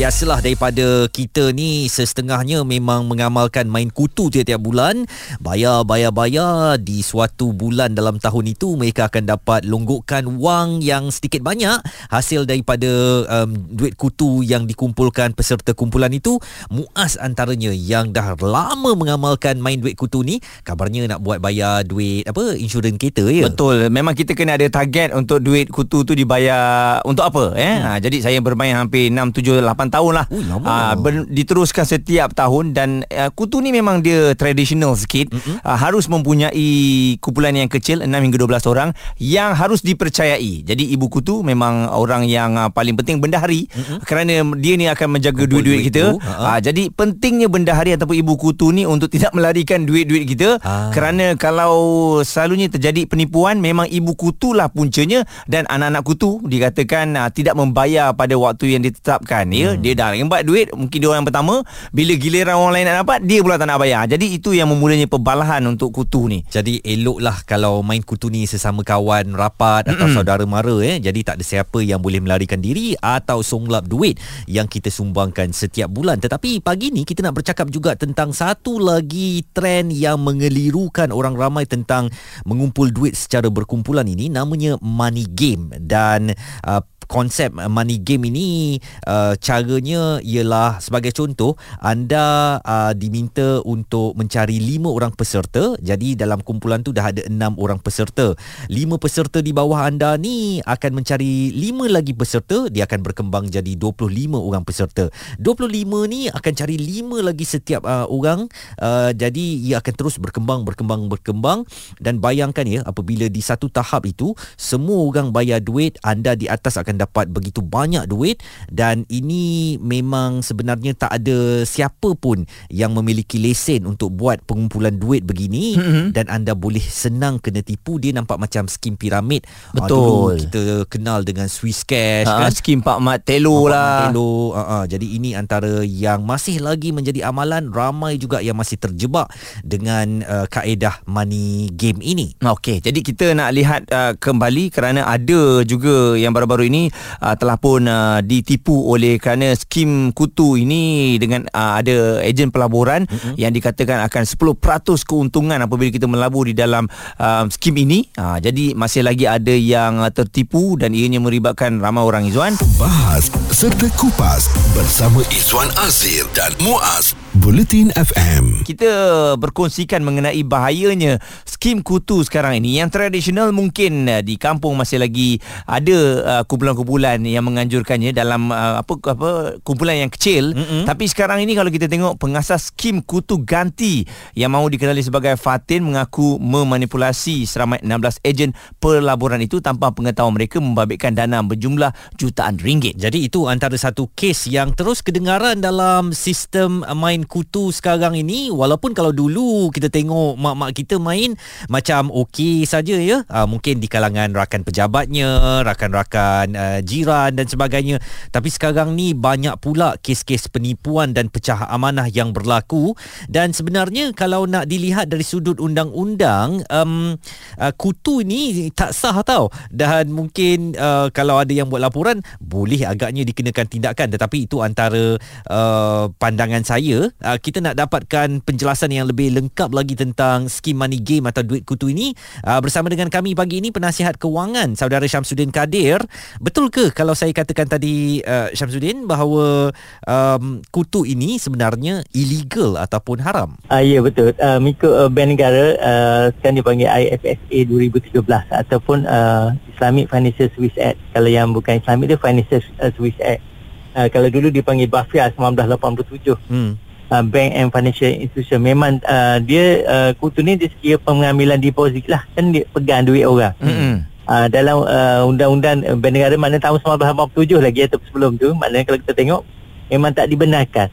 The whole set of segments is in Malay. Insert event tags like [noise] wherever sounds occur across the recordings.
Biasalah daripada kita ni setengahnya memang mengamalkan main kutu tiap-tiap bulan. Bayar, bayar, bayar. Di suatu bulan dalam tahun itu mereka akan dapat longgokkan wang yang sedikit banyak hasil daripada um, duit kutu yang dikumpulkan peserta kumpulan itu. Muas antaranya yang dah lama mengamalkan main duit kutu ni. Kabarnya nak buat bayar duit apa insurans kereta ya. Betul. Memang kita kena ada target untuk duit kutu tu dibayar untuk apa eh. Hmm. Ha, jadi saya bermain hampir 6 7 8 tahun lah. Ui, uh, ber, Diteruskan setiap tahun Dan uh, kutu ni memang dia traditional sikit. Mm-hmm. uh, Harus mempunyai kumpulan yang kecil 6 hingga 12 orang Yang harus dipercayai. Jadi ibu kutu memang orang yang uh, paling penting bendahari. Mm-hmm. Kerana dia ni akan menjaga Kumpul duit-duit kita. uh, Jadi pentingnya bendahari ataupun ibu kutu ni Untuk [laughs] tidak melarikan duit-duit kita. Uh. Kerana kalau selalunya terjadi penipuan Memang ibu kutu lah puncanya. Dan anak-anak kutu dikatakan uh, tidak membayar pada waktu yang ditetapkan ya dia dah lembat duit mungkin dia orang pertama bila giliran orang lain nak dapat dia pula tak nak bayar. Jadi itu yang memulanya perbalahan untuk kutu ni. Jadi eloklah kalau main kutu ni sesama kawan rapat atau Mm-mm. saudara mara eh. Jadi tak ada siapa yang boleh melarikan diri atau songlap duit yang kita sumbangkan setiap bulan. Tetapi pagi ni kita nak bercakap juga tentang satu lagi trend yang mengelirukan orang ramai tentang mengumpul duit secara berkumpulan ini namanya money game. Dan uh, konsep uh, money game ini uh, caranya ialah sebagai contoh anda uh, diminta untuk mencari lima orang peserta. Jadi dalam kumpulan tu dah ada enam orang peserta. Lima peserta di bawah anda ni akan mencari lima lagi peserta. Dia akan berkembang jadi 25 orang peserta. 25 ni akan cari lima lagi setiap uh, orang. Uh, jadi ia akan terus berkembang berkembang berkembang. Dan bayangkan ya apabila di satu tahap itu semua orang bayar duit anda di atas akan dapat begitu banyak duit dan ini memang sebenarnya tak ada siapa pun yang memiliki lesen untuk buat pengumpulan duit begini mm-hmm. dan anda boleh senang kena tipu. Dia nampak macam skim piramid. Ah, betul. uh, kita kenal dengan Swiss Cash uh, kan. skim Pak Mat Telo lah. Telo. Uh, uh, jadi ini antara yang masih lagi menjadi amalan ramai juga yang masih terjebak dengan uh, kaedah money game ini. Okey jadi kita nak lihat uh, kembali kerana ada juga yang baru-baru ini uh, telah pun uh, ditipu oleh kerana skim kutu ini dengan uh, ada ejen pelaburan mm-hmm. yang dikatakan akan 10% keuntungan apabila kita melabur di dalam uh, skim ini. Uh, jadi masih lagi ada yang uh, tertipu dan ianya meribatkan ramai orang Izwan. Bahas serta kupas bersama Izwan Azir dan Muaz Bulletin FM. Kita berkongsikan mengenai bahayanya skim kutu sekarang ini. Yang tradisional mungkin uh, di kampung masih lagi ada uh, kumpulan-kumpulan yang menganjurkannya dalam uh, apa apa kumpulan yang kecil. Mm-hmm. Tapi sekarang ini kalau kita tengok pengasas skim kutu ganti yang mahu dikenali sebagai Fatin mengaku memanipulasi seramai 16 ejen pelaburan itu tanpa pengetahuan mereka membabitkan dana berjumlah jutaan ringgit. Jadi itu antara satu kes yang terus kedengaran dalam sistem main kutu sekarang ini walaupun kalau dulu kita tengok mak-mak kita main macam okey saja ya. Uh, mungkin di kalangan rakan pejabatnya rakan-rakan uh, jiran dan sebagainya. Tapi sekarang ni banyak pula kes-kes penipuan dan pecah amanah yang berlaku. Dan sebenarnya kalau nak dilihat dari sudut undang-undang um, uh, kutu ini tak sah tau. Dan mungkin uh, kalau ada yang buat laporan boleh agaknya dikenakan tindakan. Tetapi itu antara uh, pandangan saya uh, kita nak dapatkan penjelasan yang lebih lengkap lagi tentang skim money game atau duit kutu ini. Uh, bersama dengan kami pagi ini penasihat kewangan saudara Syamsuddin Kadir. Betul ke kalau saya katakan tadi uh, Syamsuddin bahawa um, kutu ini sebenarnya illegal ataupun haram? Uh, ya betul. Uh, mengikut uh, Bank Negara uh, sekarang dipanggil IFSA 2013 ataupun uh, Islamic Financial Swiss Act. Kalau yang bukan Islamic dia Financial Swiss Act. Uh, kalau dulu dipanggil BAFIA 1987 hmm uh, bank and financial institution. Memang uh, dia uh, kutu ni dia sekira pengambilan deposit lah. Kan dia pegang duit orang. Mm-hmm. uh, dalam uh, undang-undang uh, bank negara mana tahun 1987 lagi atau sebelum tu maknanya kalau kita tengok memang tak dibenarkan.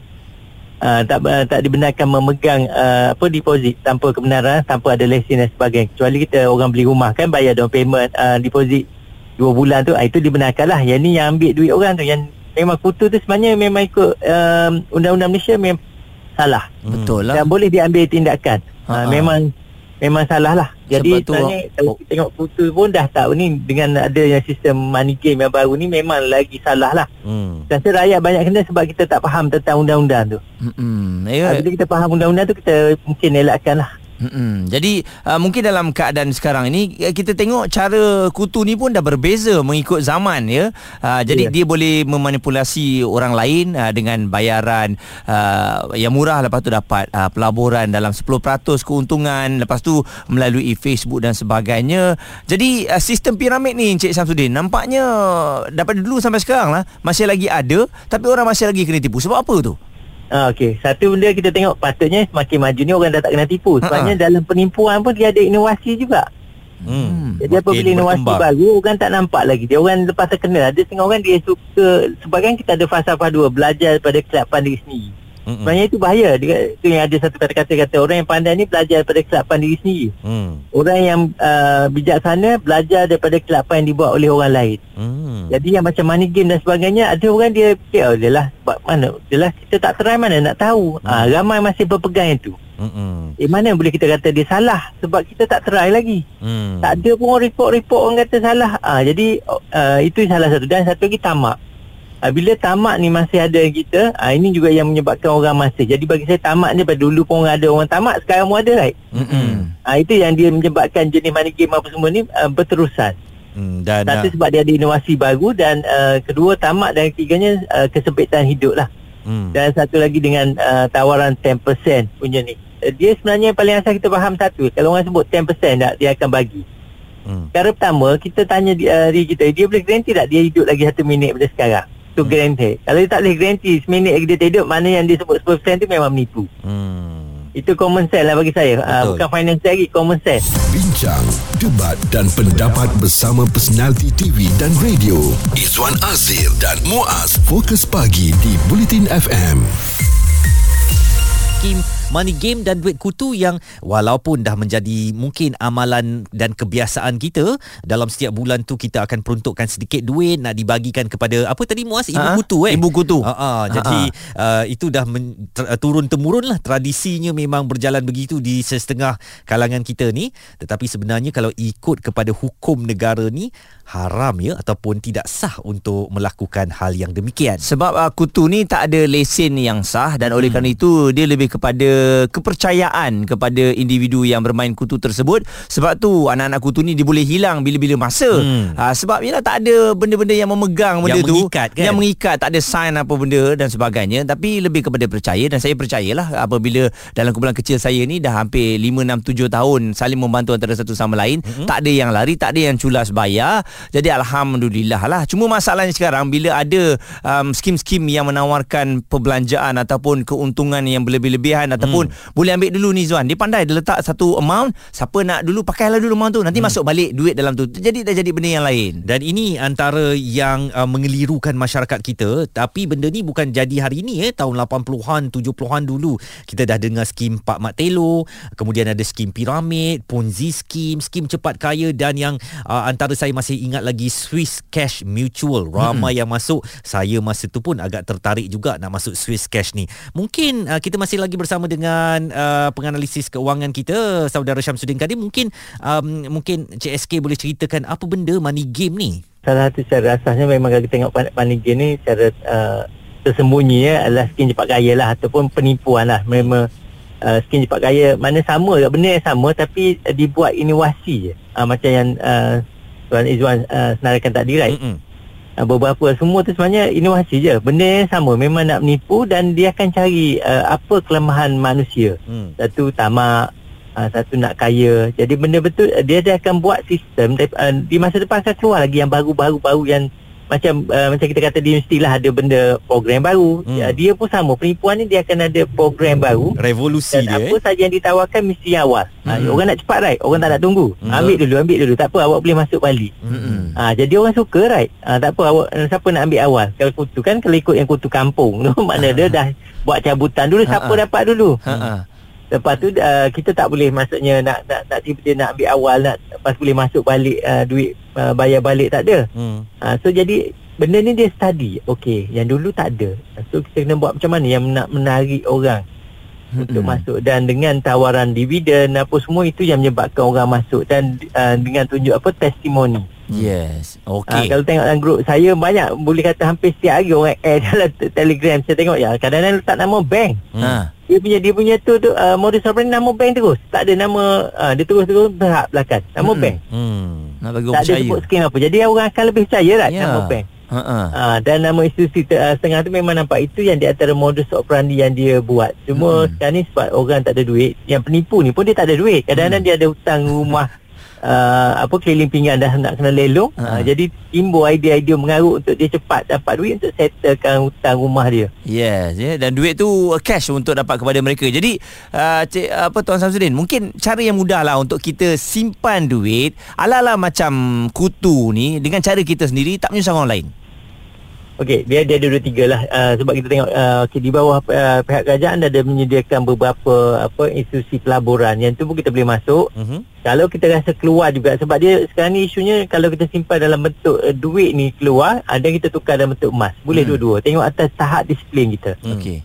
Uh, tak uh, tak dibenarkan memegang uh, apa deposit tanpa kebenaran tanpa ada lesen dan sebagainya. Kecuali kita orang beli rumah kan bayar down payment uh, deposit 2 bulan tu uh, itu dibenarkan lah. Yang ni yang ambil duit orang tu. Yang memang kutu tu sebenarnya memang ikut um, undang-undang Malaysia memang salah. Betul lah. Dan boleh diambil tindakan. Ha, Uh, ha. memang memang salah lah. Sebab Jadi tu- sebenarnya kalau kita tengok putu pun dah tahu ni dengan ada yang sistem money game yang baru ni memang lagi salah lah. Hmm. Rasa rakyat banyak kena sebab kita tak faham tentang undang-undang tu. Mm-mm. Yeah. Ya. Bila kita faham undang-undang tu kita mungkin elakkan lah. Mm-mm. Jadi uh, mungkin dalam keadaan sekarang ini uh, kita tengok cara kutu ni pun dah berbeza mengikut zaman ya. Uh, jadi Ya. dia boleh memanipulasi orang lain uh, dengan bayaran uh, yang murah lepas tu dapat uh, pelaburan dalam 10% keuntungan lepas tu melalui Facebook dan sebagainya. Jadi uh, sistem piramid ni Encik Samsudin nampaknya daripada dulu sampai sekarang lah masih lagi ada tapi orang masih lagi kena tipu. Sebab apa tu? Ah, Okey, satu benda kita tengok patutnya semakin maju ni orang dah tak kena tipu. Sebabnya Ha-ha. dalam penipuan pun dia ada inovasi juga. Hmm. Jadi apabila inovasi berkembang. baru orang tak nampak lagi. Dia orang lepas terkenal. Ada setengah orang dia suka sebab kan kita ada falsafah dua belajar daripada kelapan diri sendiri. Mm-mm. Sebenarnya itu bahaya. Dia, itu yang ada satu kata-kata kata orang yang pandai ni belajar daripada kelapan diri sendiri. Hmm. Orang yang uh, bijaksana belajar daripada kelapan yang dibuat oleh orang lain. Hmm. Jadi yang macam money game dan sebagainya ada orang dia fikir oh dia lah sebab mana dia lah kita tak try mana nak tahu. Hmm. Ah ramai masih berpegang itu. Mm-mm. Eh mana boleh kita kata dia salah sebab kita tak try lagi. Hmm. Tak ada pun report-report orang kata salah. Ah jadi uh, itu salah satu dan satu lagi tamak. Uh, bila tamak ni masih ada kita, uh, ini juga yang menyebabkan orang masih. Jadi bagi saya tamak ni pada dulu pun orang ada orang tamak, sekarang pun ada right. Uh, itu yang dia menyebabkan jenis money game apa semua ni uh, berterusan. Hmm. Dan Satu uh, sebab dia ada inovasi baru dan uh, kedua tamak dan ketiganya uh, kesempitan hidup lah. hmm. Dan satu lagi dengan uh, tawaran 10% punya ni. Uh, dia sebenarnya paling asal kita faham satu. Kalau orang sebut 10% tak, dia akan bagi. Hmm. Cara pertama, kita tanya di, uh, diri kita, dia boleh garanti tak dia hidup lagi satu minit pada sekarang? Itu Hmm. garanti. Kalau dia tak boleh garanti seminit lagi dia tak hidup, mana yang dia sebut 10% tu memang menipu. Hmm. Itu common sense lah bagi saya. Uh, Betul. bukan finance lagi, common sense. Bincang, debat dan pendapat bersama personaliti TV dan radio. Izwan Azir dan Muaz Fokus Pagi di Bulletin FM. Money game dan duit kutu yang walaupun dah menjadi mungkin amalan dan kebiasaan kita dalam setiap bulan tu kita akan peruntukkan sedikit duit nak dibagikan kepada apa tadi Muaz? Ibu Ha? kutu eh? Ibu kutu. Ha ah, jadi uh, itu dah men, ter, turun temurun lah. Tradisinya memang berjalan begitu di setengah kalangan kita ni. Tetapi sebenarnya kalau ikut kepada hukum negara ni haram ya? Ataupun tidak sah untuk melakukan hal yang demikian. Sebab uh, kutu ni tak ada lesen yang sah dan oleh kerana itu dia lebih kepada kepercayaan kepada individu yang bermain kutu tersebut. Sebab tu anak-anak kutu ni dia boleh hilang bila-bila masa. Hmm. Uh, sebab ialah tak ada benda-benda yang memegang benda Yang tu. mengikat, kan? Yang mengikat, tak ada sign apa benda dan sebagainya. Tapi lebih kepada percaya dan saya percayalah apabila dalam kumpulan kecil saya ni dah hampir 5, 6, 7 tahun saling membantu antara satu sama lain. Mm-hmm. Tak ada yang lari, tak ada yang culas bayar. Jadi Alhamdulillah lah. Cuma masalahnya sekarang bila ada um, skim-skim yang menawarkan perbelanjaan ataupun keuntungan yang berlebih-lebihan ataupun boleh ambil dulu ni Zuan. Dia pandai dia letak satu amount, siapa nak dulu pakailah dulu amount tu. Nanti masuk balik duit dalam tu. Jadi dah jadi benda yang lain. Dan ini antara yang uh, mengelirukan masyarakat kita Tapi benda ni bukan jadi hari ini eh Tahun 80-an, 70-an dulu Kita dah dengar skim Pak Mat Telo Kemudian ada skim piramid Ponzi skim Skim cepat kaya Dan yang uh, antara saya masih ingat lagi Swiss Cash Mutual Ramai hmm. yang masuk Saya masa tu pun agak tertarik juga Nak masuk Swiss Cash ni Mungkin uh, kita masih lagi bersama dengan uh, Penganalisis keuangan kita Saudara Syamsuddin Kadir Mungkin um, mungkin CSK boleh ceritakan Apa benda money game ni Salah satu cara asasnya memang kalau kita tengok money game ni cara uh, tersembunyi ya, adalah skin cepat kaya lah ataupun penipuan lah. Memang uh, skin cepat kaya mana sama benda yang sama tapi uh, dibuat inovasi je. Uh, macam yang uh, Tuan Izwan uh, senaraikan tadi right. Mm-mm. Uh, beberapa semua tu sebenarnya inovasi je. Benda yang sama memang nak menipu dan dia akan cari uh, apa kelemahan manusia. Hmm. Satu tamak uh, Satu nak kaya Jadi benda betul Dia, dia akan buat sistem uh, Di masa depan akan keluar lagi Yang baru-baru-baru Yang macam uh, macam kita kata di mestilah ada benda program baru. Hmm. Hmm. Dia pun sama. Penipuan ni dia akan ada program baru. Revolusi Dan dia apa eh. saja yang ditawarkan mesti yang awal. Hmm. Ha, orang nak cepat right. Orang tak nak tunggu. Hmm. Ambil dulu, ambil dulu. Tak apa awak boleh masuk balik. Hmm. Ha, jadi orang suka right. Ha, tak apa awak siapa nak ambil awal. Kalau kutu kan kalau ikut yang kutu kampung [laughs] tu mana dia dah buat cabutan dulu siapa Ha-ha. dapat dulu. Ha ah. Lepas tu uh, kita tak boleh maksudnya nak nak nak tiba-tiba nak ambil awal nak lepas boleh masuk balik uh, duit uh, bayar balik tak ada. Hmm. Uh, so jadi benda ni dia study. Okey, yang dulu tak ada. So kita kena buat macam mana yang nak menarik orang hmm. untuk masuk dan dengan tawaran dividen apa semua itu yang menyebabkan orang masuk dan uh, dengan tunjuk apa testimoni. Yes. Uh, Okey. kalau tengok dalam grup saya banyak boleh kata hampir setiap hari orang add [laughs] dalam te- Telegram saya tengok ya kadang-kadang letak nama bank. Ha. Dia punya dia punya tu tu uh, modus operandi nama bank terus. Tak ada nama uh, dia terus-terus berhak belakang. Nama Mm-mm. bank. Hmm. Nak bagi Tak orang ada percaya. sebut skim apa. Jadi orang akan lebih percaya lah Ya. nama bank. Ha ah. Uh, dan nama institusi ter, uh, setengah tu memang nampak itu yang di antara modus operandi yang dia buat. Cuma Mm-mm. sekarang ni sebab orang tak ada duit, yang penipu ni pun dia tak ada duit. Kadang-kadang dia ada hutang rumah [laughs] uh, apa keliling pinggan dah nak kena lelong. Ha. Uh, jadi timbul idea-idea mengarut untuk dia cepat dapat duit untuk settlekan hutang rumah dia. Yes, ya dan duit tu uh, cash untuk dapat kepada mereka. Jadi uh, cik, apa Tuan Samsudin, mungkin cara yang mudah lah untuk kita simpan duit ala-ala macam kutu ni dengan cara kita sendiri tak menyusahkan orang lain. Okey, dia dia ada dua tiga lah uh, sebab kita tengok uh, okay, di bawah uh, pihak kerajaan ada menyediakan beberapa apa institusi pelaburan yang tu pun kita boleh masuk. Mhm. Kalau kita rasa keluar juga sebab dia sekarang ni isunya kalau kita simpan dalam bentuk uh, duit ni keluar, ada yang kita tukar dalam bentuk emas. Boleh Hmm. dua-dua. Tengok atas tahap disiplin kita. Hmm. Okey.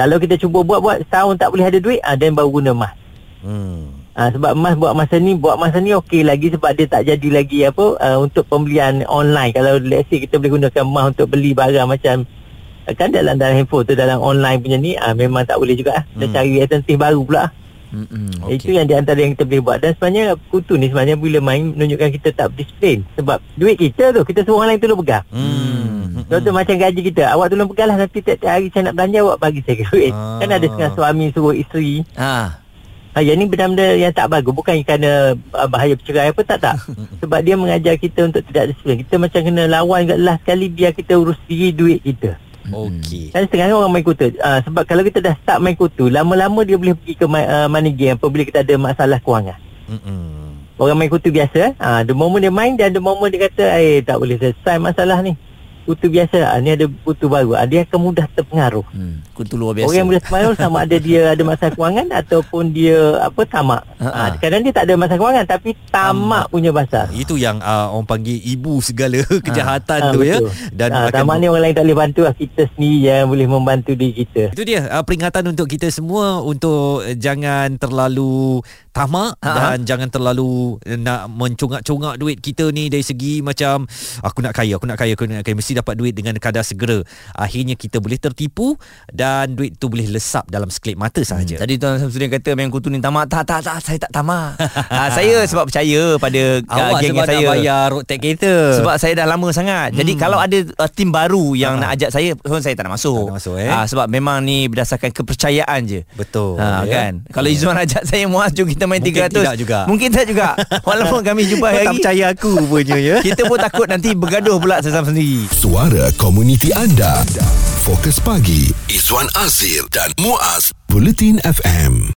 Kalau kita cuba buat-buat setahun tak boleh ada duit, ada yang baru guna emas. Hmm. Ha, sebab emas buat masa ni buat masa ni okey lagi sebab dia tak jadi lagi apa uh, untuk pembelian online kalau let's say kita boleh gunakan emas untuk beli barang macam uh, kan dalam dalam handphone tu dalam online punya ni uh, memang tak boleh juga kita Hmm. cari alternatif baru pula Mm-mm. Okey. itu yang di antara yang kita boleh buat dan sebenarnya kutu ni sebenarnya bila main menunjukkan kita tak disiplin sebab duit kita tu kita suruh orang lain tolong pegang Hmm. Contoh macam gaji kita Awak tolong pegang lah Nanti tiap-tiap hari saya nak belanja Awak bagi saya duit Ah. Kan ada setengah suami Suruh isteri Ha. Ha, yang ni benda-benda yang tak bagus. Bukan kerana uh, bahaya bercerai apa Tak tak. [laughs] Sebab dia mengajar kita untuk tidak disiplin Kita macam kena lawan kat last sekali Biar kita urus diri duit kita. Okey. Kan setengah orang main kutu. Uh, Sebab kalau kita dah start main kutu Lama-lama dia boleh pergi ke uh, money game Apabila kita ada masalah kewangan. Hmm. Orang main kutu biasa uh, The moment dia main Dan the moment dia kata Eh tak boleh selesai masalah ni Kutu biasa uh, Ni ada kutu baru uh, Dia akan mudah terpengaruh Hmm. Kutu luar biasa. Orang yang boleh terpengaruh sama ada dia [laughs] ada masalah kewangan ataupun dia apa tamak. Ha-ha. Ha, kadang dia tak ada masalah kewangan tapi tamak punya bahasa. Itu yang uh, orang panggil ibu segala [laughs] kejahatan Ha, tu ya betul. dan ha, akan tamak ni orang lain tak boleh bantu lah. Kita sendiri yang boleh membantu diri kita. Itu dia uh, peringatan untuk kita semua untuk jangan terlalu tamak Ha. dan jangan terlalu nak mencongak-congak duit kita ni dari segi macam aku nak kaya, aku nak kaya, aku nak kaya mesti dapat duit dengan kadar segera. Akhirnya kita boleh tertipu dan duit tu boleh lesap dalam sekelip mata sahaja. Tadi Tuan Samsudin kata main kutu ni tamak. Tak, tak, tak. Saya tak tamak. ha, [laughs] saya sebab percaya pada uh, Awak geng sebab saya. nak bayar road tax kereta. Sebab saya dah lama sangat. Jadi kalau ada uh, tim baru yang Ha. nak ajak saya, pun saya tak nak masuk. Tak nak masuk, eh? Ah, sebab memang ni berdasarkan kepercayaan je. Betul. Ha, ya. kan. Kalau Izzuan ajak saya muas jom kita main Mungkin 300. tidak juga. Mungkin tak juga. [laughs] Walaupun kami jumpa Kau hari tak percaya aku punya ya. kita pun takut nanti bergaduh pula sesama sendiri. Suara komuniti anda. Fokus pagi. Izwan Azir dan Muaz. Bulletin FM.